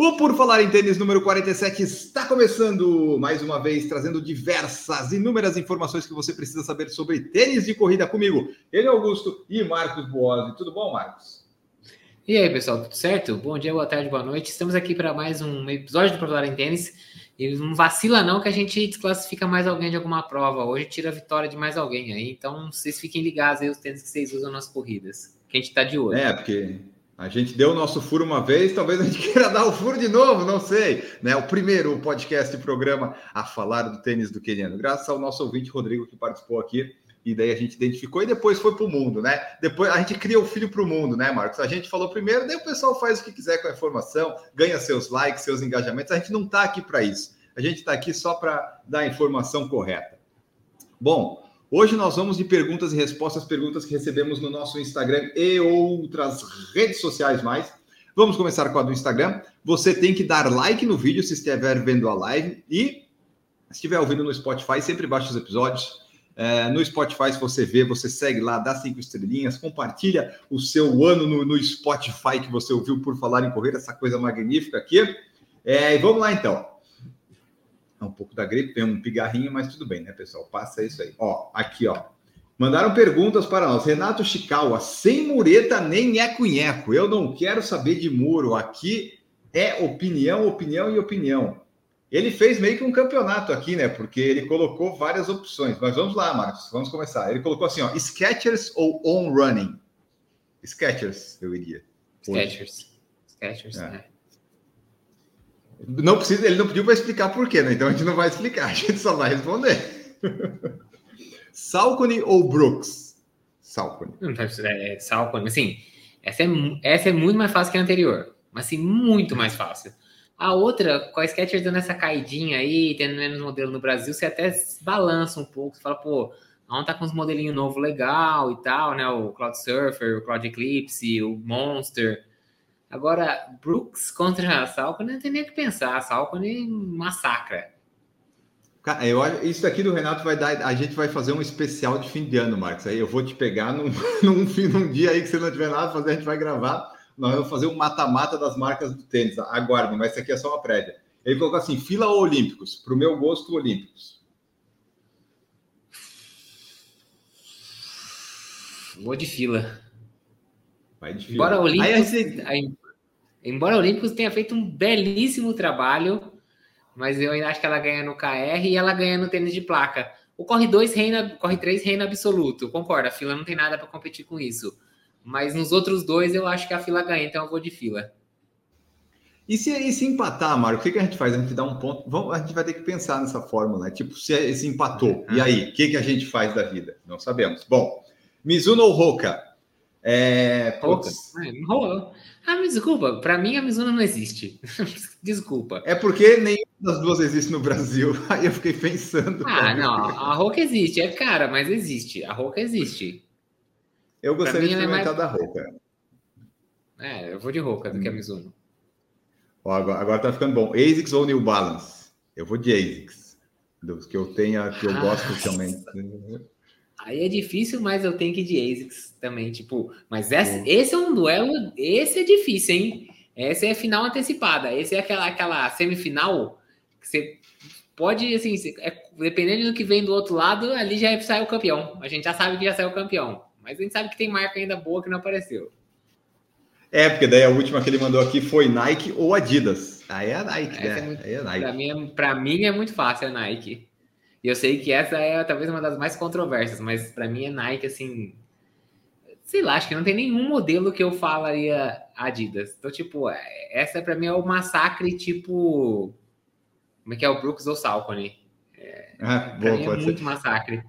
O Por Falar em Tênis número 47 está começando mais uma vez, trazendo diversas, inúmeras informações que você precisa saber sobre tênis de corrida comigo. Ele é Augusto e Marcos Boazzi. Tudo bom, Marcos? E aí, pessoal, tudo certo? Bom dia, boa tarde, boa noite. Estamos aqui para mais um episódio do Por Falar em Tênis. E não vacila não que a gente desclassifica mais alguém de alguma prova. Hoje tira a vitória de mais alguém aí. Então, vocês fiquem ligados aí os tênis que vocês usam nas corridas. Que a gente está de olho. É, porque a gente deu o nosso furo uma vez, talvez a gente queira dar o furo de novo, não sei. Né? O primeiro podcast e programa a falar do tênis do queniano. Graças ao nosso ouvinte Rodrigo que participou aqui. E daí a gente identificou e depois foi para o mundo, né? Depois a gente cria o filho para o mundo, né, Marcos? A gente falou primeiro, daí o pessoal faz o que quiser com a informação, ganha seus likes, seus engajamentos. A gente não está aqui para isso. A gente está aqui só para dar a informação correta. Bom, Hoje nós vamos de perguntas e respostas, perguntas que recebemos no nosso Instagram e outras redes sociais mais. Vamos começar com a do Instagram. Você tem que dar like no vídeo se estiver vendo a live e se estiver ouvindo no Spotify, sempre baixa os episódios. É, no Spotify, se você vê, você segue lá, dá cinco estrelinhas, compartilha o seu ano no, no Spotify que você ouviu por falar em correr, essa coisa magnífica aqui. É, e vamos lá então. É um pouco da gripe, tem um pigarrinho, mas tudo bem, né, pessoal? Passa isso aí. Ó, aqui, ó. Mandaram perguntas para nós. Renato Chicawa, sem mureta nem é cunheco. Eu não quero saber de muro. Aqui é opinião, opinião e opinião. Ele fez meio que um campeonato aqui, né? Porque ele colocou várias opções. Mas vamos lá, Marcos, vamos começar. Ele colocou assim, ó, Skechers ou On Running? Skechers, eu iria. Skechers. Skechers, É. né? Não precisa, ele não pediu para explicar por quê, né? Então a gente não vai explicar, a gente só vai responder. Salcone ou Brooks? Salcone. Tá é, Salcone, assim, essa é, essa é muito mais fácil que a anterior. Mas assim, muito mais fácil. A outra, com a Skechers dando essa caidinha aí, tendo menos modelo no Brasil, você até balança um pouco. Você fala, pô, não tá com uns modelinhos novos legal e tal, né? O Cloud Surfer, o Cloud Eclipse, o Monster. Agora, Brooks contra a Salcone, não tem nem o que pensar. A Salcone massacra. Cara, eu acho, isso aqui do Renato vai dar. A gente vai fazer um especial de fim de ano, Marcos. Aí eu vou te pegar num, num, num dia aí que você não tiver nada a fazer, a gente vai gravar. Nós vamos fazer um mata-mata das marcas do tênis. Aguardem, mas isso aqui é só uma prévia. Ele colocou assim: fila ou Olímpicos? Para o meu gosto, Olímpicos. Vou de fila. Vai de. Embora Olímpicos, aí- embora o Olímpicos tenha feito um belíssimo trabalho, mas eu ainda acho que ela ganha no KR e ela ganha no tênis de placa. O Corre 2 reina, Corre 3 reina absoluto, concordo, a fila não tem nada para competir com isso. Mas nos outros dois eu acho que a fila ganha, então eu vou de fila. E se, e se empatar, Marco, o que, que a gente faz? A gente dá um ponto. Vamos, a gente vai ter que pensar nessa fórmula, né? Tipo, se, se empatou, e aí? O que, que a gente faz da vida? Não sabemos. Bom, Mizuno ou Roca? É, putz, Ah, não rolou. Ah, me desculpa, para mim a Mizuno não existe. desculpa. é porque nenhuma das duas existe no Brasil. Aí eu fiquei pensando. Ah, não, a Roca existe, é cara, mas existe. A Roca existe. Eu gostaria de mim, ela é experimentar da Roca. É, eu vou de Roca do que a Mizuno. Ó, agora, agora tá ficando bom. ASICS ou New Balance? Eu vou de ASICS. Dos que eu tenho, que eu Ah. gosto também. Aí é difícil, mas eu tenho que ir de ASICS também, tipo. Mas esse, esse é um duelo, esse é difícil, hein? Essa é a final antecipada. Esse é aquela, aquela semifinal que você pode, assim, é- dependendo do que vem do outro lado, ali já sai o campeão. A gente já sabe que já saiu o campeão. Mas a gente sabe que tem marca ainda boa que não apareceu. É, porque daí a última que ele mandou aqui foi Nike ou Adidas. Aí é a Nike, Essa né? é muito- é Nike. Pra mim, é- pra mim é muito fácil a Nike. E eu sei que essa é talvez uma das mais controversas, mas pra mim é Nike, assim. Sei lá, acho que não tem nenhum modelo que eu falaria Adidas. Então, tipo, é- essa pra mim é o massacre, tipo. Como é que é o Brooks ou Salcone? Ah, Pra boa, mim é ser. muito massacre.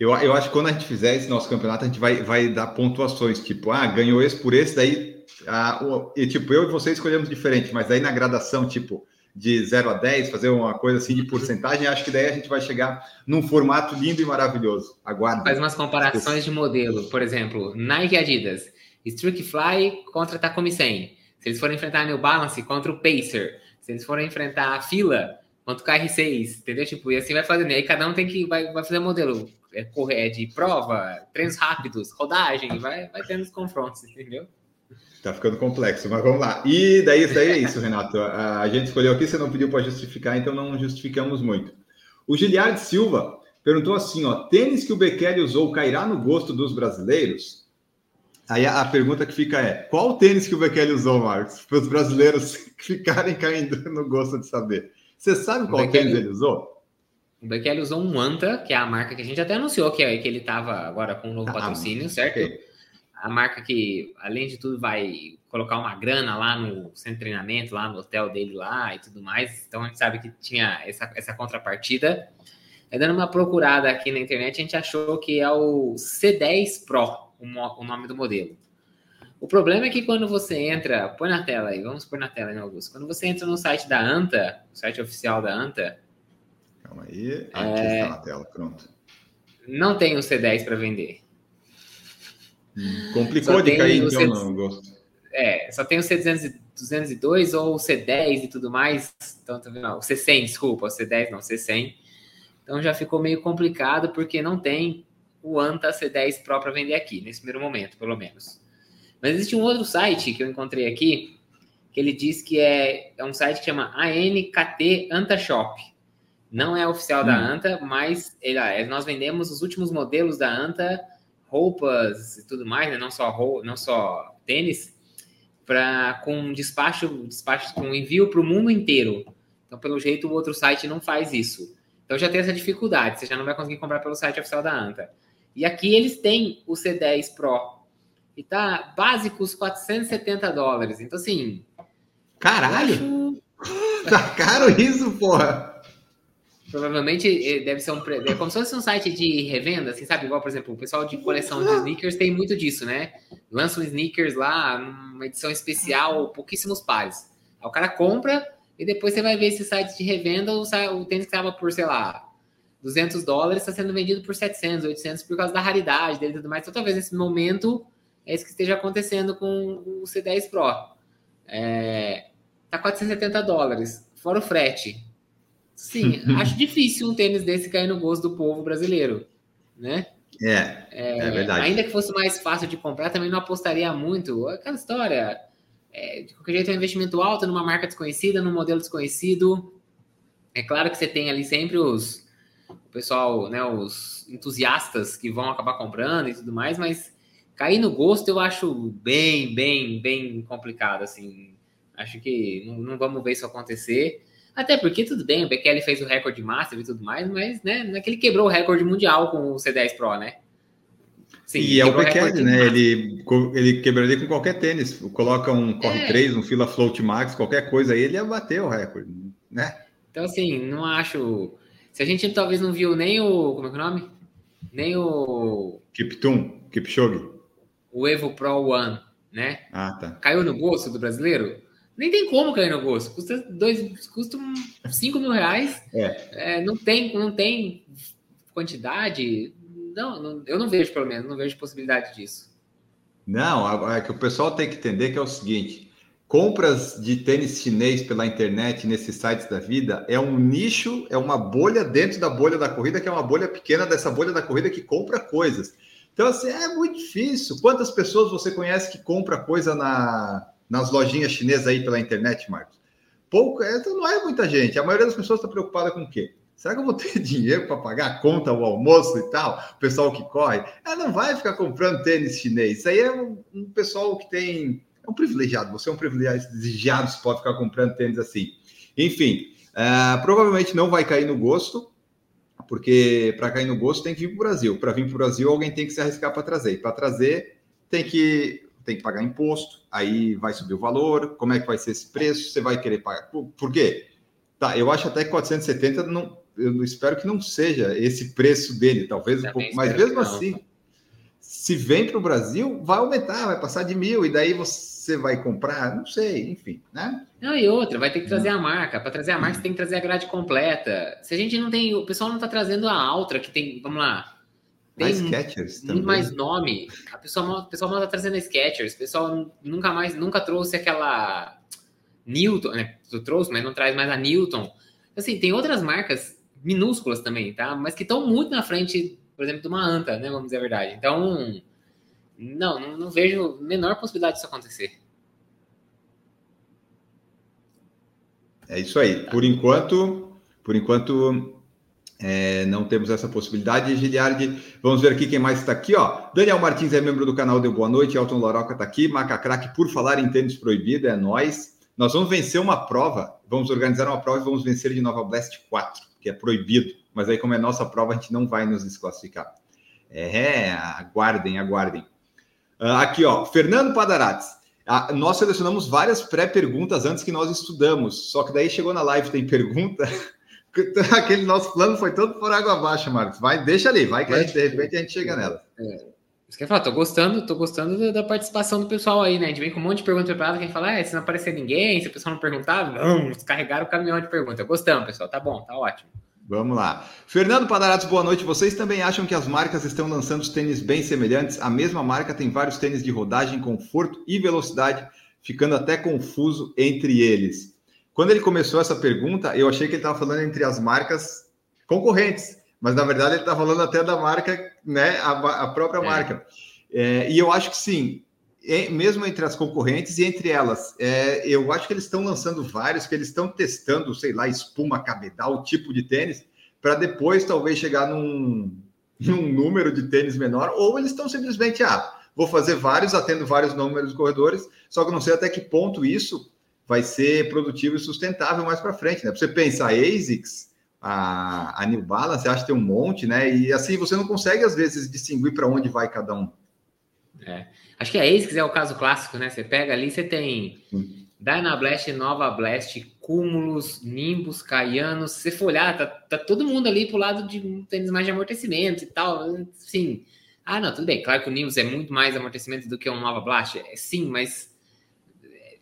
Eu, eu acho que quando a gente fizer esse nosso campeonato, a gente vai, vai dar pontuações, tipo, ah, ganhou esse por esse, daí, ah, o- e, tipo, eu e você escolhemos diferente, mas aí na gradação, tipo, de 0 a 10, fazer uma coisa assim de porcentagem, acho que daí a gente vai chegar num formato lindo e maravilhoso. Aguarde. Faz umas comparações de modelo, por exemplo, Nike Adidas, Streak Fly contra Takumi 100. Se eles forem enfrentar a New Balance contra o Pacer, se eles forem enfrentar a Fila contra o KR6, entendeu? Tipo, e assim vai fazendo. E aí cada um tem que vai, vai fazer modelo é, correr de prova, treinos rápidos, rodagem, vai, vai tendo os confrontos, entendeu? Tá ficando complexo, mas vamos lá. E daí, daí é isso, Renato. A gente escolheu aqui, você não pediu para justificar, então não justificamos muito. O Giliard Silva perguntou assim: ó, tênis que o Bekele usou cairá no gosto dos brasileiros? Aí a, a pergunta que fica é: qual tênis que o Bekele usou, Marcos? Para os brasileiros ficarem caindo no gosto de saber. Você sabe qual Bekele, tênis ele usou? O Bekele usou um Anta, que é a marca que a gente até anunciou que, que ele estava agora com um novo ah, patrocínio, certo? Okay a marca que, além de tudo, vai colocar uma grana lá no centro de treinamento, lá no hotel dele lá e tudo mais. Então a gente sabe que tinha essa, essa contrapartida. É dando uma procurada aqui na internet, a gente achou que é o C10 Pro, o, nome do modelo. O problema é que quando você entra, põe na tela aí, vamos pôr na tela, né, Augusto? Quando você entra no site da ANTA, o site oficial da ANTA. Calma aí, aqui é, está na tela, pronto. Não tem o C10 para vender. Complicou de cair, então, C... não gosto. É, só tem o C202 ou o C10 e tudo mais. Então, tá vendo? O C100, desculpa, o C10 não, o C100. Então já ficou meio complicado porque não tem o ANTA C10 Pro para vender aqui, nesse primeiro momento, pelo menos. Mas existe um outro site que eu encontrei aqui, que ele diz que é, é um site que chama ANKT Anta Shop. Não é oficial hum. da ANTA, mas ele, é, nós vendemos os últimos modelos da ANTA roupas e tudo mais, né? não só roupa, não só tênis, para com despacho, despacho com envio para o mundo inteiro. Então, pelo jeito, o outro site não faz isso. Então já tem essa dificuldade, você já não vai conseguir comprar pelo site oficial da Anta. E aqui eles têm o C10 Pro. E tá básicos 470 dólares. Então, assim. Caralho! Acho... tá caro isso, porra! Provavelmente eh, deve ser um. É como se fosse um site de revenda, assim, sabe? Igual, por exemplo, o pessoal de coleção de sneakers tem muito disso, né? Lança um sneakers lá, uma edição especial, pouquíssimos pares. Aí o cara compra e depois você vai ver esse site de revenda, o, o tênis que estava por, sei lá, 200 dólares está sendo vendido por 700, 800 por causa da raridade dele e tudo mais. Então, talvez nesse momento é isso que esteja acontecendo com o C10 Pro. É, tá 470 dólares, fora o frete. Sim, acho difícil um tênis desse cair no gosto do povo brasileiro, né? É, é, é, verdade. Ainda que fosse mais fácil de comprar, também não apostaria muito. Aquela história, é, de qualquer jeito é um investimento alto numa marca desconhecida, num modelo desconhecido. É claro que você tem ali sempre os o pessoal, né, os entusiastas que vão acabar comprando e tudo mais, mas cair no gosto eu acho bem, bem, bem complicado, assim. Acho que não, não vamos ver isso acontecer. Até porque, tudo bem, o Bekele fez o recorde master e tudo mais, mas né, não é que ele quebrou o recorde mundial com o C10 Pro, né? Sim, e é o Bekele, né? Ele, ele quebraria com qualquer tênis. Coloca um Corre é. 3, um Fila Float Max, qualquer coisa aí, ele ia bater o recorde, né? Então, assim, não acho. Se a gente talvez não viu nem o. Como é que é o nome? Nem o. Kiptum, Kipchoge. O Evo Pro One, né? Ah, tá. Caiu no bolso do brasileiro? Nem tem como cair no gosto. Custa dois, custa 5 mil reais. É. É, não tem, não tem quantidade. Não, não, eu não vejo, pelo menos, não vejo possibilidade disso. Não, é que o pessoal tem que entender que é o seguinte: compras de tênis chinês pela internet nesses sites da vida é um nicho, é uma bolha dentro da bolha da corrida, que é uma bolha pequena dessa bolha da corrida que compra coisas. Então, assim, é muito difícil. Quantas pessoas você conhece que compra coisa na, nas lojinhas chinesas aí pela internet, Marcos? Pouco, é, então não é muita gente. A maioria das pessoas está preocupada com o quê? Será que eu vou ter dinheiro para pagar a conta, o almoço e tal? O pessoal que corre, ela não vai ficar comprando tênis chinês. Isso aí é um, um pessoal que tem. É um privilegiado. Você é um privilegiado, você pode ficar comprando tênis assim. Enfim, uh, provavelmente não vai cair no gosto, porque para cair no gosto tem que vir para o Brasil. Para vir para o Brasil, alguém tem que se arriscar para trazer. Para trazer, tem que tem que pagar imposto, aí vai subir o valor, como é que vai ser esse preço, você vai querer pagar. Por, por quê? Tá, eu acho até que 470 não, eu espero que não seja esse preço dele, talvez um pouco, mas mesmo assim, se vem para o Brasil, vai aumentar, vai passar de mil, e daí você vai comprar, não sei, enfim, né? Não, e outra, vai ter que trazer a marca. Para trazer a marca, você tem que trazer a grade completa. Se a gente não tem, o pessoal não está trazendo a Altra, que tem, vamos lá, tem mais Skechers muito também. mais nome. A pessoa, o pessoal mal tá trazendo Skechers, o pessoal nunca mais, nunca trouxe aquela Newton, né? Tu trouxe, mas não traz mais a Newton. Assim, tem outras marcas minúsculas também, tá? Mas que estão muito na frente, por exemplo, de uma Anta, né? Vamos dizer a verdade. Então, não, não, não vejo menor possibilidade disso acontecer. É isso aí. Tá. Por enquanto, por enquanto é, não temos essa possibilidade. Giliardi, vamos ver aqui quem mais está aqui. Ó. Daniel Martins é membro do canal Deu Boa Noite. Elton Loroca está aqui. Macacraque, por falar em tênis proibido, é nós. Nós vamos vencer uma prova. Vamos organizar uma prova e vamos vencer de Nova Blast 4, que é proibido. Mas aí, como é nossa prova, a gente não vai nos desclassificar. É, aguardem, aguardem. Uh, aqui, ó, Fernando Padarates. Ah, nós selecionamos várias pré-perguntas antes que nós estudamos, só que daí chegou na live, tem pergunta. Aquele nosso plano foi todo por água abaixo, Marcos. Vai, deixa ali, vai que vai, de repente a gente chega nela. É. Isso que eu falar, tô gostando, tô gostando da, participação do pessoal aí, né? A gente vem com um monte de perguntas preparadas, que a gente fala, ah, se não aparecer ninguém, se o pessoal não perguntar, vamos carregar o caminhão de perguntas. Gostamos, pessoal, tá bom, tá ótimo. Vamos lá. Fernando Padaratos, boa noite. Vocês também acham que as marcas estão lançando os tênis bem semelhantes? A mesma marca tem vários tênis de rodagem, conforto e velocidade, ficando até confuso entre eles. Quando ele começou essa pergunta, eu achei que ele estava falando entre as marcas concorrentes, mas na verdade ele está falando até da marca, né? A, a própria é. marca. É, e eu acho que sim, é, mesmo entre as concorrentes e entre elas. É, eu acho que eles estão lançando vários, que eles estão testando, sei lá, espuma cabedal, tipo de tênis, para depois talvez chegar num, num número de tênis menor, ou eles estão simplesmente, ah, vou fazer vários, atendo vários números de corredores, só que não sei até que ponto isso vai ser produtivo e sustentável mais para frente, né? Você pensa, a ASICS, a, a New Balance, acha que tem um monte, né? E assim você não consegue, às vezes, distinguir para onde vai cada um. É. Acho que a ASICS é o caso clássico, né? Você pega ali, você tem Dynablast, Nova Blast, Cúmulos, Nimbus, Caianos. Se você for olhar, tá, tá todo mundo ali pro lado de um tênis mais de amortecimento e tal. Sim. Ah, não, tudo bem. Claro que o Nimbus é muito mais amortecimento do que um Nova Blast. É, sim, mas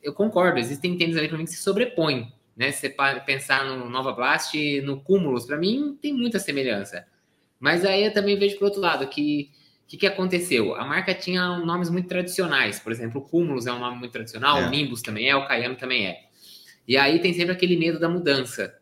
eu concordo. Existem tênis ali para mim que se sobrepõem. Né? Se você pensar no Nova Blast no Cúmulos, para mim tem muita semelhança. Mas aí eu também vejo pro outro lado que que, que aconteceu? A marca tinha nomes muito tradicionais, por exemplo, o Cúmulos é um nome muito tradicional, é. o Nimbus também é, o Cayano também é. E aí tem sempre aquele medo da mudança.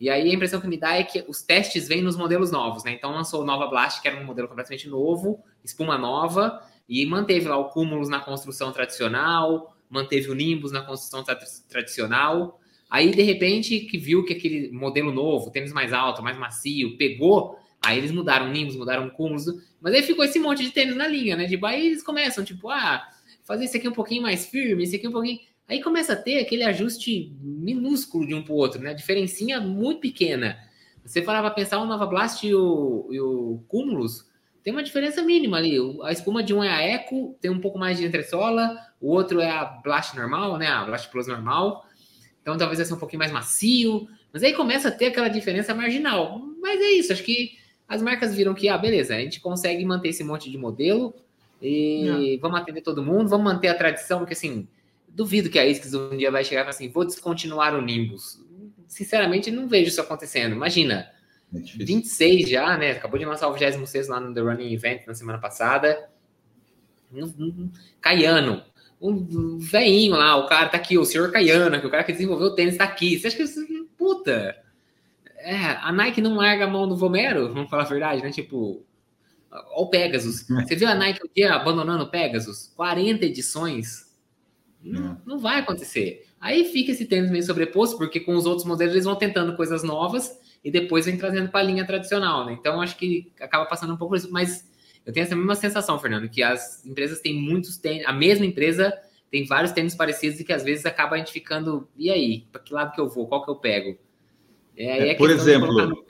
E aí a impressão que me dá é que os testes vêm nos modelos novos, né? Então lançou o Nova Blast, que era um modelo completamente novo, espuma nova, e manteve lá o Cúmulos na construção tradicional, manteve o Nimbus na construção tra tradicional. Aí, de repente, que viu que aquele modelo novo, tênis mais alto, mais macio, pegou, Aí eles mudaram Nimbus, mudaram Cúmulos, mas aí ficou esse monte de tênis na linha, né? Tipo, aí eles começam, tipo, ah, fazer esse aqui um pouquinho mais firme, esse aqui um pouquinho. Aí começa a ter aquele ajuste minúsculo de um para o outro, né? A diferencinha muito pequena. Você para pensar o Nova Blast e o, e o Cúmulos, tem uma diferença mínima ali. A espuma de um é a Eco, tem um pouco mais de entressola, o outro é a Blast normal, né? A Blast Plus normal. Então talvez vai ser um pouquinho mais macio. Mas aí começa a ter aquela diferença marginal. Mas é isso, acho que as marcas viram que, ah, beleza, a gente consegue manter esse monte de modelo e Não. vamos atender todo mundo, vamos manter a tradição, porque assim, duvido que a ISKS um dia vai chegar e falar assim, vou descontinuar o Nimbus. Sinceramente, não vejo isso acontecendo. Imagina, é 26 já, né? Acabou de lançar o 26 lá no The Running Event na semana passada. Caiano, um veinho lá, o cara tá aqui, o senhor Caiano, que o cara que desenvolveu o tênis tá aqui. Você acha que, puta, é, a Nike não larga a mão do Vomero, vamos falar a verdade, né? Tipo, o Pegasus. Você viu a Nike o dia abandonando o Pegasus? 40 edições? Não, é. não vai acontecer. Aí fica esse tênis meio sobreposto, porque com os outros modelos eles vão tentando coisas novas e depois vem trazendo para a linha tradicional, né? Então acho que acaba passando um pouco isso, mas eu tenho essa mesma sensação, Fernando, que as empresas têm muitos tênis, a mesma empresa tem vários tênis parecidos e que às vezes acaba a gente ficando, e aí, para que lado que eu vou, qual que eu pego? É, é, por exemplo,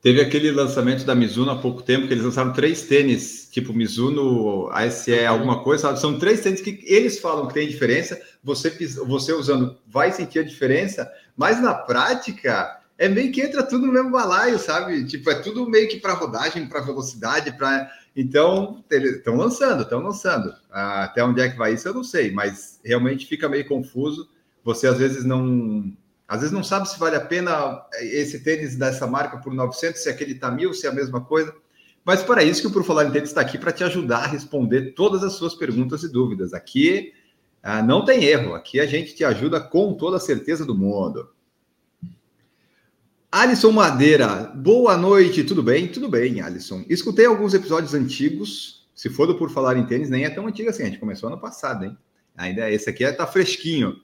teve aquele lançamento da Mizuno há pouco tempo que eles lançaram três tênis, tipo Mizuno ASE, uhum. alguma coisa, sabe? São três tênis que eles falam que tem diferença. Você, você usando vai sentir a diferença, mas na prática é meio que entra tudo no mesmo balaio, sabe? Tipo, é tudo meio que para rodagem, para velocidade, para então estão lançando, estão lançando. Ah, até onde é que vai isso eu não sei, mas realmente fica meio confuso. Você às vezes não, às vezes não sabe se vale a pena esse tênis dessa marca por 900, se aquele tá mil, se é a mesma coisa. Mas para isso que o Por Falar em Tênis está aqui para te ajudar a responder todas as suas perguntas e dúvidas. Aqui ah, não tem erro, aqui a gente te ajuda com toda a certeza do mundo. Alisson Madeira, boa noite, tudo bem? Tudo bem, Alisson. Escutei alguns episódios antigos, se for do Por Falar em Tênis, nem é tão antigo assim, a gente começou ano passado, hein? Ainda esse aqui está fresquinho.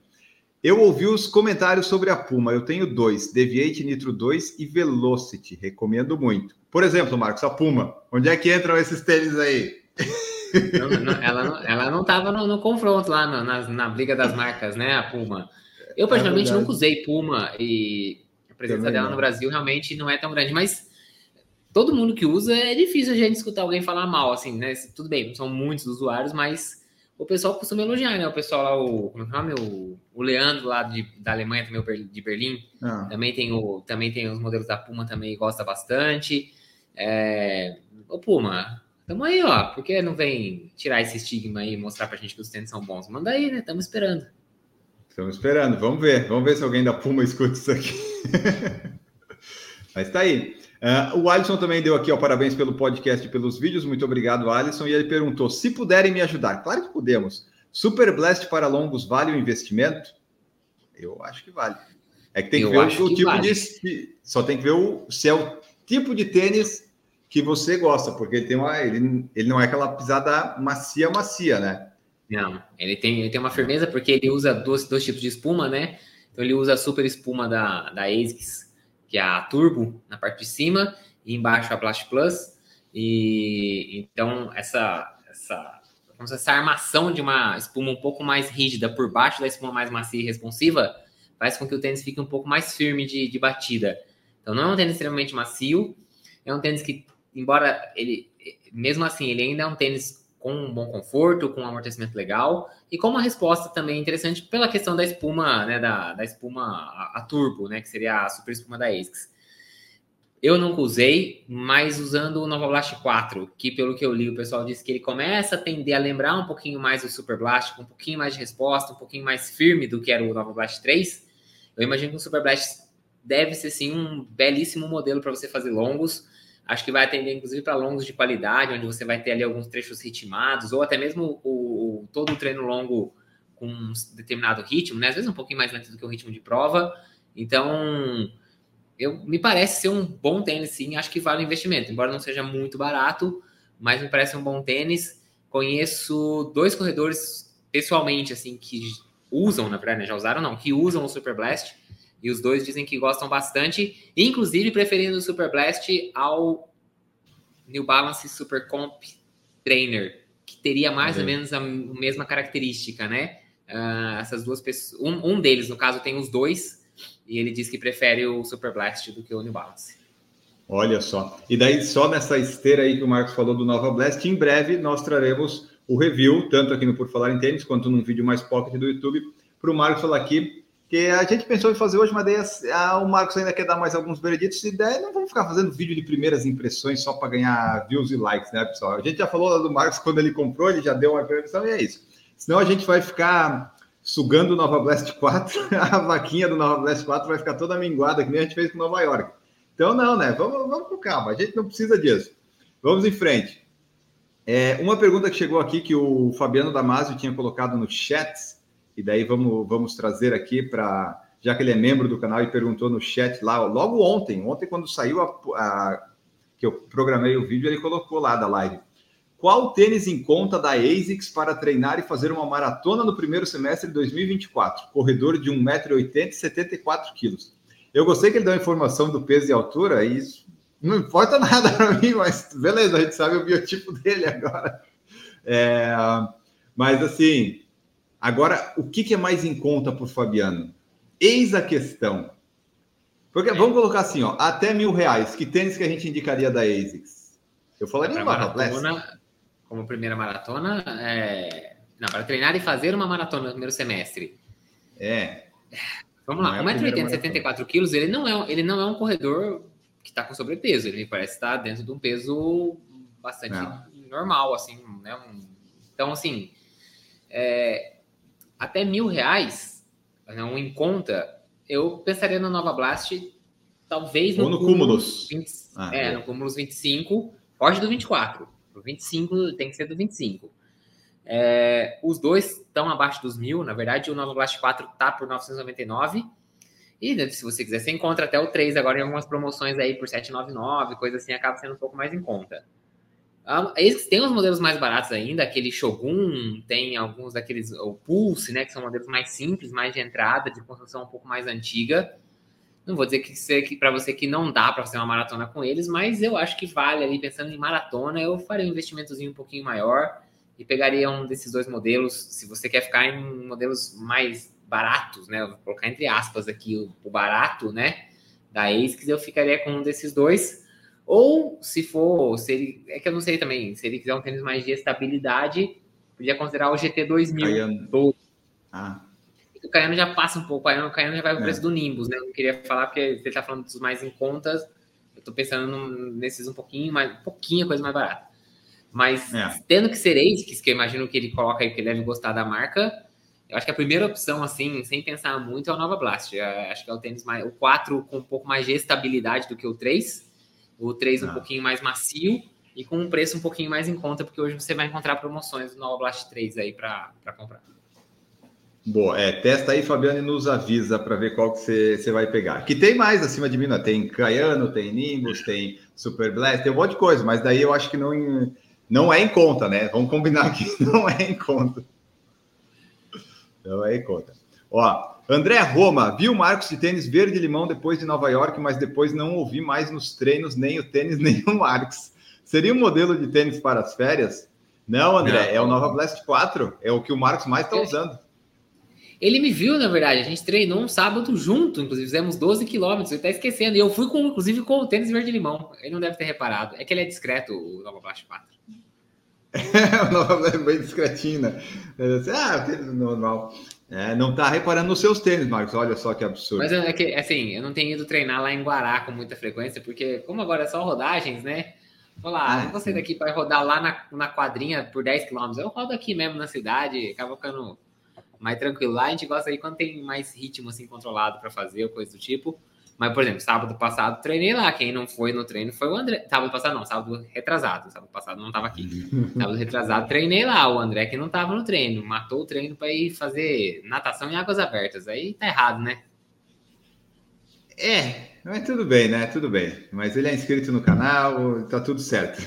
Eu ouvi os comentários sobre a Puma, eu tenho dois, Deviate Nitro 2 e Velocity, recomendo muito. Por exemplo, Marcos, a Puma. Onde é que entram esses tênis aí? Não, não, ela, não, ela não estava no, no, confronto lá na, na, na, briga das marcas, né? A Puma. Eu, particularmente, é nunca usei Puma e presença Também dela não. no Brasil realmente não é tão grande, mas todo mundo que usa é difícil a gente escutar alguém falar mal, assim, né? Tudo bem, são muitos usuários, mas o pessoal costuma elogiar, né? O pessoal lá, o, como é que é o nome? O, Leandro lá de, da Alemanha, também de Berlim, ah. também, tem o, também tem os modelos da Puma, também gosta bastante. É, o Puma, tamo aí, ó. Por que não vem tirar esse estigma aí e mostrar pra gente que os tênis são bons? Manda aí, né? Tamo esperando. Estamos esperando, vamos ver. Vamos ver se alguém da Puma escuta isso aqui. Mas tá aí. Uh, o Alisson também deu aqui, ó, parabéns pelo podcast e pelos vídeos. Muito obrigado, Alisson. E ele perguntou: se puderem me ajudar. Claro que podemos. Super Blast para longos vale o investimento? Eu acho que vale. É que tem que Eu ver o, que tipo vale. de. Só tem que ver o, se é o tipo de tênis que você gosta, porque ele tem uma. Ele, ele não é aquela pisada macia, macia, né? Não, ele tem, ele tem uma firmeza porque ele usa dois, dois tipos de espuma, né? Então ele usa a super espuma da, da ASICS que é a Turbo na parte de cima e embaixo a Blast Plus. E então essa essa essa armação de uma espuma um pouco mais rígida por baixo da espuma mais macia e responsiva faz com que o tênis fique um pouco mais firme de, de batida. Então não é um tênis extremamente macio, é um tênis que, embora ele, mesmo assim, ele ainda é um tênis com um bom conforto, com um amortecimento legal e com uma resposta também interessante pela questão da espuma, né, da, da espuma a, a, turbo, né, que seria a super espuma da ASICS. Eu nunca usei, mas usando o Nova Blast 4, que pelo que eu li, o pessoal disse que ele começa a tender a lembrar um pouquinho mais o Super Blast, com um pouquinho mais de resposta, um pouquinho mais firme do que era o Nova Blast 3. Eu imagino que o Super Blast deve ser sim um belíssimo modelo para você fazer longos Acho que vai atender, inclusive, para longos de qualidade, onde você vai ter ali alguns trechos ritmados, ou até mesmo o, o todo o treino longo com um determinado ritmo, né? Às vezes um pouquinho mais lento do que o ritmo de prova. Então, eu, me parece ser um bom tênis, sim. Acho que vale o investimento, embora não seja muito barato, mas me parece um bom tênis. Conheço dois corredores pessoalmente, assim, que usam, na verdade, né? já usaram, não, que usam o Super Blast e os dois dizem que gostam bastante, inclusive preferindo o Super Blast ao New Balance Super Comp Trainer, que teria mais uhum. ou menos a mesma característica, né? Uh, essas duas pessoas, um, um, deles, no caso, tem os dois, e ele diz que prefere o Super Blast do que o New Balance. Olha só. E daí, só nessa esteira aí que o Marcos falou do Nova Blast, em breve nós traremos o review, tanto aqui no Por Falar em Tênis, quanto num vídeo mais pocket do YouTube, para o Marcos falar aqui que a gente pensou em fazer hoje, mas daí a, o Marcos ainda quer dar mais alguns vereditos, e daí não vamos ficar fazendo vídeo de primeiras impressões só para ganhar views e likes, né, pessoal? A gente já falou do Marcos quando ele comprou, ele já deu uma impressão e é isso. Senão a gente vai ficar sugando o Nova Blast 4, a vaquinha do Nova Blast 4 vai ficar toda minguada, que nem a gente fez com Nova York. Então, não, né? Vamos, vamos com calma, a gente não precisa disso. Vamos em frente. É, uma pergunta que chegou aqui que o Fabiano Damasio tinha colocado no chat e daí vamos, vamos trazer aqui para. Já que ele é membro do canal e perguntou no chat lá, logo ontem, ontem, quando saiu a, a que eu programei o vídeo, ele colocou lá da live. Qual tênis em conta da ASICS para treinar e fazer uma maratona no primeiro semestre de 2024? Corredor de 1,80m e 74 quilos. Eu gostei que ele deu a informação do peso e altura, e isso não importa nada para mim, mas beleza, a gente sabe o biotipo dele agora. É, mas assim, Agora, o que, que é mais em conta para o Fabiano? Eis a questão. Porque é. vamos colocar assim, ó, até mil reais. Que tênis que a gente indicaria da ASICS? Eu falaria uma maratona, como primeira maratona, é... não, para treinar e fazer uma maratona no primeiro semestre. É. Vamos lá, 1,80m, 74 quilos, ele não é, ele não é um corredor que está com sobrepeso, ele parece estar dentro de um peso bastante não. normal, assim, né? Então, assim, é, até mil reais, não em conta, eu pensaria na Nova Blast, talvez no, Ou no Cúmulos. 20, ah, é, é, no Cúmulos 25, foge do 24. O 25 tem que ser do 25. É, os dois estão abaixo dos mil, na verdade, o Nova Blast 4 tá por 999. E né, se você quiser, você encontra até o 3 agora em algumas promoções aí por 799, coisa assim, acaba sendo um pouco mais em conta. Ah, tem os modelos mais baratos ainda, aquele Shogun, tem alguns daqueles, o Pulse, né, que são modelos mais simples, mais de entrada, de construção um pouco mais antiga. Não vou dizer que, que para você que não dá para fazer uma maratona com eles, mas eu acho que vale ali, pensando em maratona, eu faria um investimentozinho um pouquinho maior e pegaria um desses dois modelos, se você quer ficar em modelos mais baratos, né, vou colocar entre aspas aqui o, o barato, né, da ASICS, eu ficaria com um desses dois, ou se for, se ele, é que eu não sei também, se ele quiser um tênis mais de estabilidade, podia considerar o GT 2000. Caiano. Ah. O Caiano já passa um pouco, o Caiano já vai pro é. preço do Nimbus, né? Eu não queria falar porque você tá falando dos mais em contas, eu tô pensando nesses um pouquinho mais, um pouquinho coisa mais barata. Mas é. tendo que ser ASICS, que eu imagino que ele coloca aí que ele deve gostar da marca, eu acho que a primeira opção, assim, sem pensar muito, é o Nova Blast. Eu acho que é o tênis mais. O 4 com um pouco mais de estabilidade do que o 3 o 3 um ah. pouquinho mais macio e com um preço um pouquinho mais em conta, porque hoje você vai encontrar promoções do Nova Blast 3 aí para comprar. Boa, é, testa aí, Fabiano, e nos avisa para ver qual que você, você vai pegar. Que tem mais acima de mim, né? tem Caiano, tem Nimbus, tem Super Blast, tem um monte de coisa, mas daí eu acho que não, não é em conta, né? Vamos combinar que não é em conta. Não é em conta. Ó, André Roma, viu o Marcos de tênis verde limão depois de Nova York, mas depois não ouvi mais nos treinos nem o tênis nem o Marcos. Seria um modelo de tênis para as férias? Não, André, não. é o Nova Blast 4, é o que o Marcos mais está usando. Ele me viu, na verdade, a gente treinou um sábado junto, inclusive fizemos 12 quilômetros, ele está esquecendo. E eu fui, com, inclusive, com o tênis verde limão. Ele não deve ter reparado. É que ele é discreto, o Nova Blast 4. É, o Nova Blast é bem discretinho, né? Ah, tênis normal. É, não tá reparando nos seus tênis, Marcos. Olha só que absurdo. Mas é que, assim, eu não tenho ido treinar lá em Guará com muita frequência, porque como agora é só rodagens, né? Vou lá, ah, não vou sair daqui para rodar lá na, na quadrinha por 10 km. Eu rodo aqui mesmo na cidade, acaba ficando mais tranquilo. Lá a gente gosta aí quando tem mais ritmo assim controlado para fazer ou coisa do tipo. Mas, por exemplo, sábado passado treinei lá. Quem não foi no treino foi o André. Sábado passado não, sábado retrasado. Sábado passado não estava aqui. sábado retrasado treinei lá. O André que não estava no treino. Matou o treino para ir fazer natação em águas abertas. Aí tá errado, né? É, mas tudo bem, né? Tudo bem. Mas ele é inscrito no canal, tá tudo certo.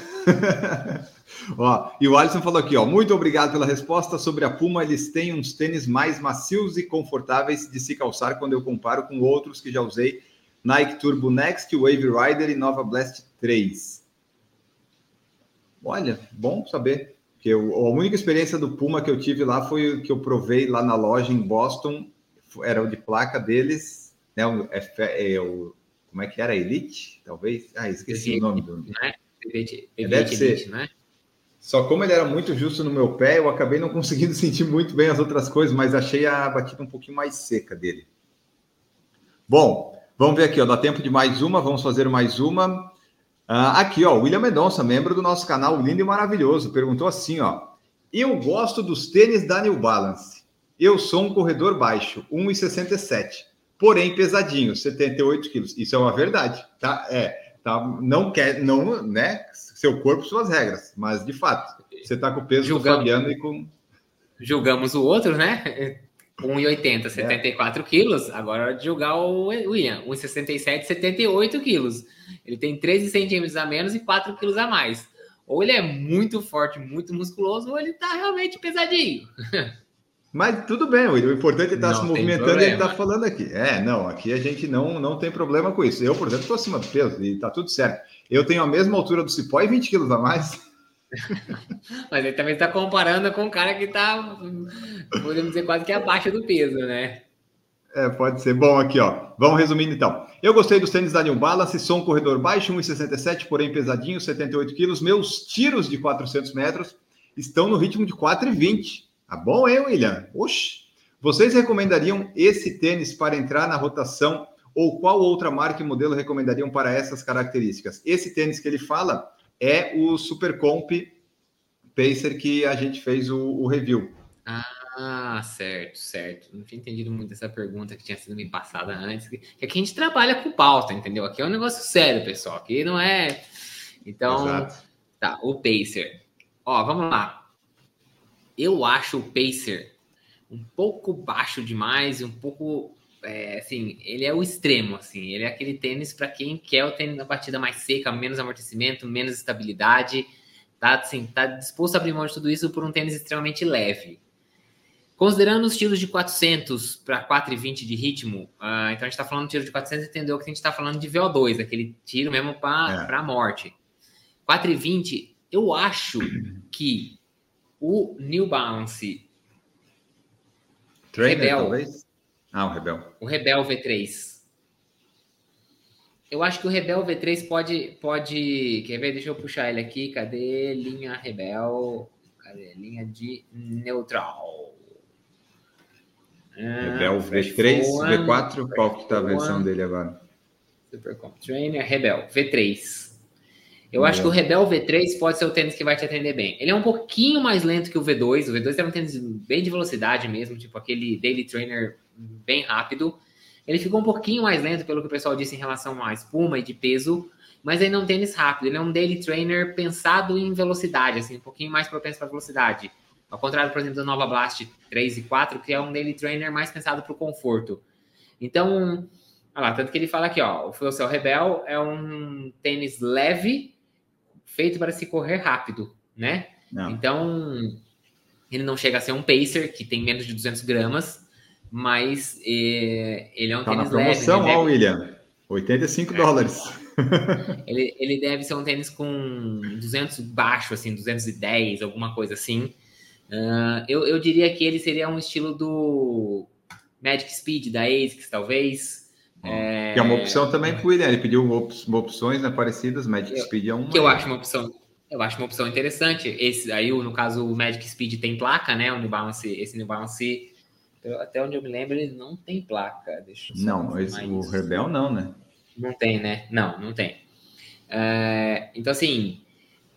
ó, e o Alisson falou aqui, ó. Muito obrigado pela resposta sobre a Puma. Eles têm uns tênis mais macios e confortáveis de se calçar quando eu comparo com outros que já usei Nike Turbo Next, Wave Rider e Nova Blast 3. Olha, bom saber. Que eu, a única experiência do Puma que eu tive lá foi o que eu provei lá na loja em Boston. Era o de placa deles, né? O, é, é, o, como é que era? Elite? Talvez? Ah, esqueci Elite, o nome do. Né? Elite, Elite, Deve ser. Elite, né? Só como ele era muito justo no meu pé, eu acabei não conseguindo sentir muito bem as outras coisas, mas achei a batida um pouquinho mais seca dele. Bom, Vamos ver aqui, ó, dá tempo de mais uma, vamos fazer mais uma. Uh, aqui, ó, William Mendonça, membro do nosso canal Lindo e Maravilhoso, perguntou assim, ó. Eu gosto dos tênis da New Balance. Eu sou um corredor baixo, 1,67, porém pesadinho, 78 quilos. Isso é uma verdade, tá? É, tá? Não quer, não, né? Seu corpo, suas regras, mas de fato, você tá com o peso Julgamos. do Fabiano e com. Julgamos o outro, né? 1,80, 74 é. quilos. Agora é hora de julgar o William. 1,67, 78 quilos. Ele tem 13 centímetros a menos e 4 quilos a mais. Ou ele é muito forte, muito musculoso, ou ele tá realmente pesadinho. Mas tudo bem. O importante é estar tá se movimentando e ele tá falando aqui. É, não, aqui a gente não, não tem problema com isso. Eu, por exemplo, estou acima do peso e tá tudo certo. Eu tenho a mesma altura do Cipó e 20 quilos a mais. Mas ele também está comparando com um cara que está, podemos dizer, quase que abaixo do peso, né? É, pode ser. Bom, aqui, ó. Vamos resumindo então. Eu gostei dos tênis da New Balance, sou um corredor baixo, 1,67, porém pesadinho, 78 quilos. Meus tiros de 400 metros estão no ritmo de 4,20. Tá bom, hein, William? Oxi. Vocês recomendariam esse tênis para entrar na rotação ou qual outra marca e modelo recomendariam para essas características? Esse tênis que ele fala é o Super Comp Pacer que a gente fez o, o review. Ah, certo, certo. Não tinha entendido muito essa pergunta que tinha sido me passada antes. Que aqui a gente trabalha com pauta, entendeu? Aqui é um negócio sério, pessoal. Aqui não é. Então, Exato. tá, o Pacer. Ó, vamos lá. Eu acho o Pacer um pouco baixo demais e um pouco. É, assim, ele é o extremo, assim. Ele é aquele tênis para quem quer o tênis na batida mais seca, menos amortecimento, menos estabilidade. Tá, assim, tá disposto a abrir mão de tudo isso por um tênis extremamente leve. Considerando os tiros de 400 para 420 de ritmo, uh, então a gente está falando de tiro de 400, entendeu que a gente está falando de VO2, aquele tiro mesmo para é. a morte. 420, eu acho que o New Balance Trainer, Rebel, talvez? Ah, o Rebel. O Rebel V3. Eu acho que o Rebel V3 pode, pode. Quer ver? Deixa eu puxar ele aqui. Cadê linha Rebel? Cadê linha de neutral? Rebel V3, V4, qual que tá a versão dele agora? Supercomp Trainer, Rebel, V3. Eu acho que o Rebel V3 pode ser o tênis que vai te atender bem. Ele é um pouquinho mais lento que o V2. O V2 é um tênis bem de velocidade mesmo, tipo aquele daily trainer bem rápido. Ele ficou um pouquinho mais lento, pelo que o pessoal disse em relação à espuma e de peso, mas ele é um tênis rápido. Ele é um daily trainer pensado em velocidade, assim, um pouquinho mais propenso para velocidade. Ao contrário, por exemplo, da Nova Blast 3 e 4, que é um daily trainer mais pensado para o conforto. Então, olha lá, tanto que ele fala aqui, ó, o Fuel Rebel é um tênis leve, feito para se correr rápido, né? Não. Então, ele não chega a ser um pacer, que tem menos de 200 gramas, mas é, ele é um tá tênis na promoção, leve. Ó, deve... William, 85 é. dólares. ele, ele deve ser um tênis com 200 baixo, assim, 210, alguma coisa assim. Uh, eu, eu diria que ele seria um estilo do Magic Speed da ASICS, talvez. É... Que é uma opção também para o William. Ele pediu op opções né, parecidas, Magic eu, Speed é uma. Que eu acho uma opção. Eu acho uma opção interessante. Esse aí, no caso, o Magic Speed tem placa, né? O New Balance, esse New Balance, até onde eu me lembro, ele não tem placa. Deixa eu não, esse, o Rebel não, né? Não tem, né? Não, não tem. É, então, assim,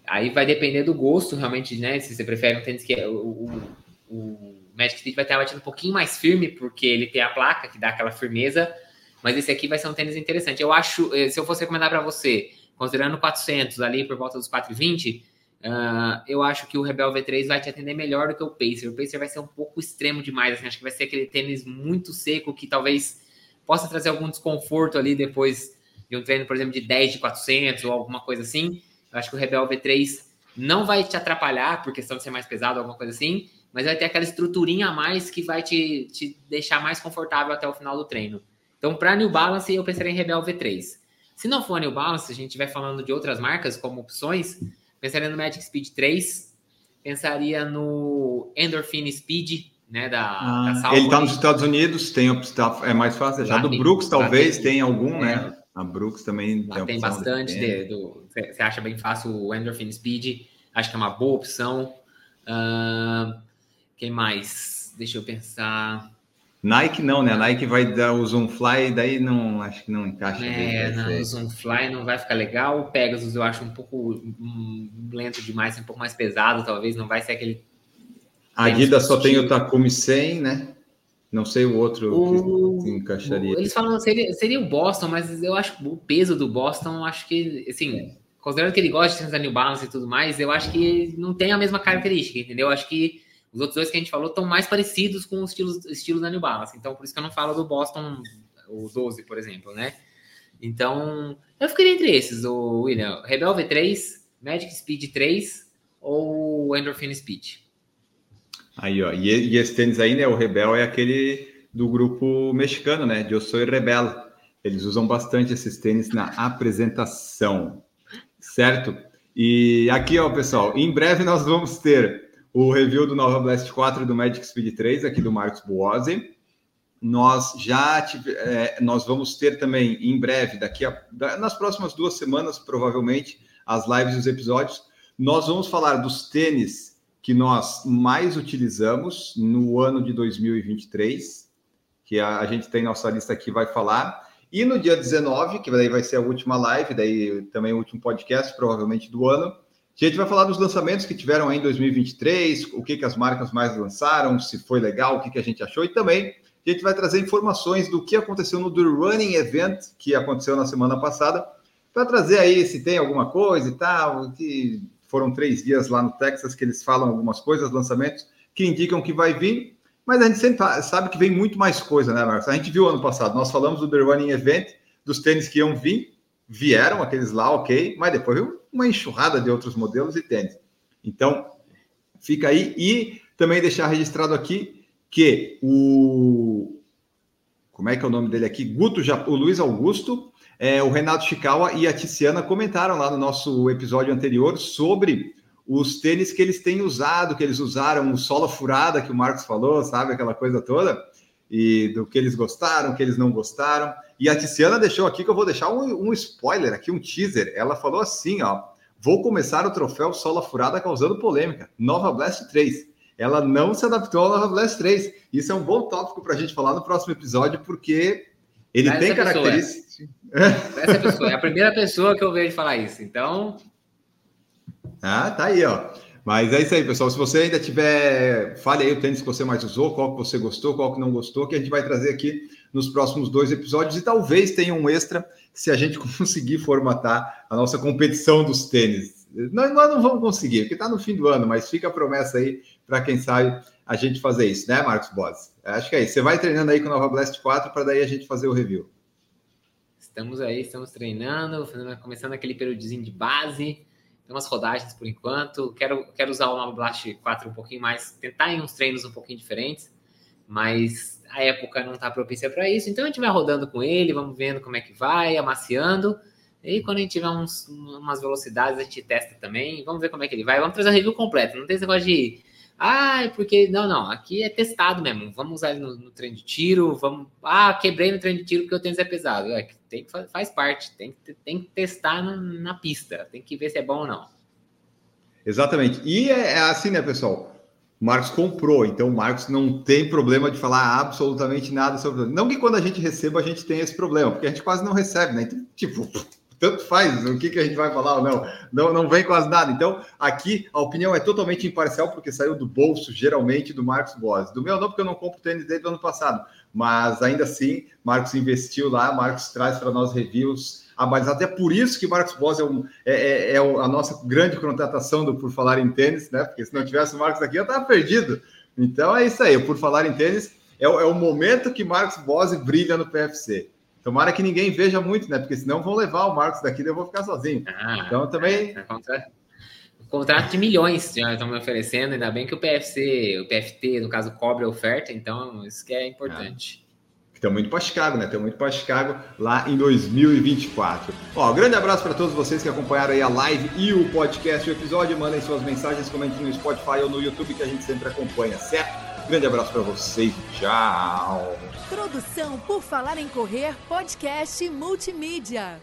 Aí vai depender do gosto, realmente, né? Se você prefere um tênis que é o, o, o Magic Speed vai estar batendo um pouquinho mais firme, porque ele tem a placa que dá aquela firmeza, mas esse aqui vai ser um tênis interessante. Eu acho, eh, se eu fosse recomendar para você, considerando 400 ali por volta dos 420, uh, eu acho que o Rebel V3 vai te atender melhor do que o Pacer. O Pacer vai ser um pouco extremo demais, assim, acho que vai ser aquele tênis muito seco que talvez possa trazer algum desconforto ali depois de um treino, por exemplo, de 10 de 400 ou alguma coisa assim. Eu acho que o Rebel V3 não vai te atrapalhar por questão de ser mais pesado, alguma coisa assim, mas vai ter aquela estruturinha a mais que vai te, te deixar mais confortável até o final do treino. Então, para New Balance, eu pensaria em Rebel V3. Se não for New Balance, a gente estiver falando de outras marcas como opções, pensaria no Magic Speed 3, pensaria no Endorphin Speed, né, da, ah, da Ele está nos Estados Unidos, tem é mais fácil, já do Brooks talvez tem, tem algum, né? é, né? A Brooks também tem, tem bastante. De, do, você acha bem fácil o Endorphin Speed. Acho que é uma boa opção. Uh, quem mais? Deixa eu pensar. Nike não, né? A Nike vai dar o Zoom Fly, daí não acho que não encaixa. É, não, o Zoom Fly não vai ficar legal. O Pegasus eu acho um pouco um, lento demais, um pouco mais pesado, talvez não vai ser aquele. A Adidas só tem o Takumi 100, né? Não sei o outro o... que encaixaria. Eles falam seria, seria o Boston, mas eu acho o peso do Boston, acho que, assim, considerando que ele gosta de tentar New Balance e tudo mais, eu acho que não tem a mesma característica, entendeu? Eu acho que os outros dois que a gente falou estão mais parecidos com os estilos, estilos da New Balance. Então, por isso que eu não falo do Boston, o 12, por exemplo, né? Então, eu ficaria entre esses, o William. Rebel V3, Magic Speed 3 ou Endorphin Speed. Aí, ó. E, e, esse tênis aí, né? O Rebel é aquele do grupo mexicano, né? De Eu Sou Rebel. Eles usam bastante esses tênis na apresentação, certo? E aqui, ó, pessoal, em breve nós vamos ter o review do Nova Blast 4 do Magic Speed 3, aqui do Marcos Buozzi. Nós já tive, é, nós vamos ter também em breve, daqui a, nas próximas duas semanas, provavelmente, as lives e os episódios. Nós vamos falar dos tênis que nós mais utilizamos no ano de 2023, que a, a gente tem nossa lista aqui, vai falar. E no dia 19, que daí vai ser a última live, daí também o último podcast, provavelmente do ano, a gente vai falar dos lançamentos que tiveram em 2023, o que, que as marcas mais lançaram, se foi legal, o que, que a gente achou, e também a gente vai trazer informações do que aconteceu no The Running Event, que aconteceu na semana passada, para trazer aí se tem alguma coisa e tal, que foram três dias lá no Texas que eles falam algumas coisas, lançamentos que indicam que vai vir, mas a gente sempre sabe que vem muito mais coisa, né, Marcos? A gente viu ano passado, nós falamos do The Running Event, dos tênis que iam vir, vieram aqueles lá, ok, mas depois uma enxurrada de outros modelos e tênis. Então, fica aí e também deixar registrado aqui que o como é que é o nome dele aqui? Guto, o Luiz Augusto é, o Renato Chikawa e a Tiziana comentaram lá no nosso episódio anterior sobre os tênis que eles têm usado, que eles usaram, o sola furada que o Marcos falou, sabe? Aquela coisa toda. E do que eles gostaram, que eles não gostaram. E a Tiziana deixou aqui que eu vou deixar um, um spoiler aqui, um teaser. Ela falou assim, ó. Vou começar o troféu Sola Furada causando polêmica. Nova Blast 3. Ela não se adaptou à Nova Blast 3. Isso é um bom tópico para a gente falar no próximo episódio, porque ele Essa tem características. Essa pessoa é a primeira pessoa que eu vejo falar isso. Então. Ah, tá aí, ó. Mas é isso aí, pessoal. Se você ainda tiver, fale aí o tênis que você mais usou, qual que você gostou, qual que não gostou, que a gente vai trazer aqui nos próximos dois episódios e talvez tenha um extra se a gente conseguir formatar a nossa competição dos tênis. Nós, nós não vamos conseguir, porque está no fim do ano, mas fica a promessa aí para quem sabe a gente fazer isso, né, Marcos Boss? Acho que é isso. Você vai treinando aí com o Nova Blast 4 para daí a gente fazer o review. Estamos aí, estamos treinando, começando aquele períodozinho de base. Tem umas rodagens por enquanto. Quero, quero usar o Nova Blast 4 um pouquinho mais, tentar em uns treinos um pouquinho diferentes, mas a época não está propícia para isso. Então a gente vai rodando com ele, vamos vendo como é que vai, amaciando. E quando a gente tiver uns, umas velocidades, a gente testa também. Vamos ver como é que ele vai. Vamos trazer a review completa. Não tem esse negócio de ah, é porque. Não, não. Aqui é testado mesmo. Vamos usar ele no, no treino de tiro. Vamos. Ah, quebrei no treino de tiro porque o tênis é pesado. É, tem faz parte. Tem tem que testar na, na pista. Tem que ver se é bom ou não. Exatamente. E é, é assim, né, pessoal? Marcos comprou, então o Marcos não tem problema de falar absolutamente nada sobre. Não que quando a gente receba a gente tenha esse problema, porque a gente quase não recebe, né? Então, tipo, tanto faz o que, que a gente vai falar ou não. não. Não vem quase nada. Então, aqui a opinião é totalmente imparcial, porque saiu do bolso, geralmente, do Marcos Boas. Do meu não, porque eu não compro tênis desde o ano passado. Mas ainda assim, Marcos investiu lá, Marcos traz para nós reviews abalizados. É por isso que Marcos Boas é, um, é, é, é, a nossa grande contratação do Por Falar em Tênis, né? Porque se não tivesse o Marcos aqui, eu estava perdido. Então é isso aí, Por Falar em Tênis é, é o momento que Marcos Bose brilha no PFC. Tomara que ninguém veja muito, né? Porque senão vão levar o Marcos daqui e eu vou ficar sozinho. Ah, então também. É, é contrato de milhões já estão me oferecendo, ainda bem que o PFC, o PFT, no caso, cobre a oferta, então isso que é importante. Estão muito para Chicago, né? Estão muito para Chicago lá em 2024. Ó, grande abraço para todos vocês que acompanharam aí a live e o podcast, o episódio. Mandem suas mensagens, comentem no Spotify ou no YouTube que a gente sempre acompanha, certo? Grande abraço para vocês. Tchau. Produção por Falar em Correr, podcast multimídia.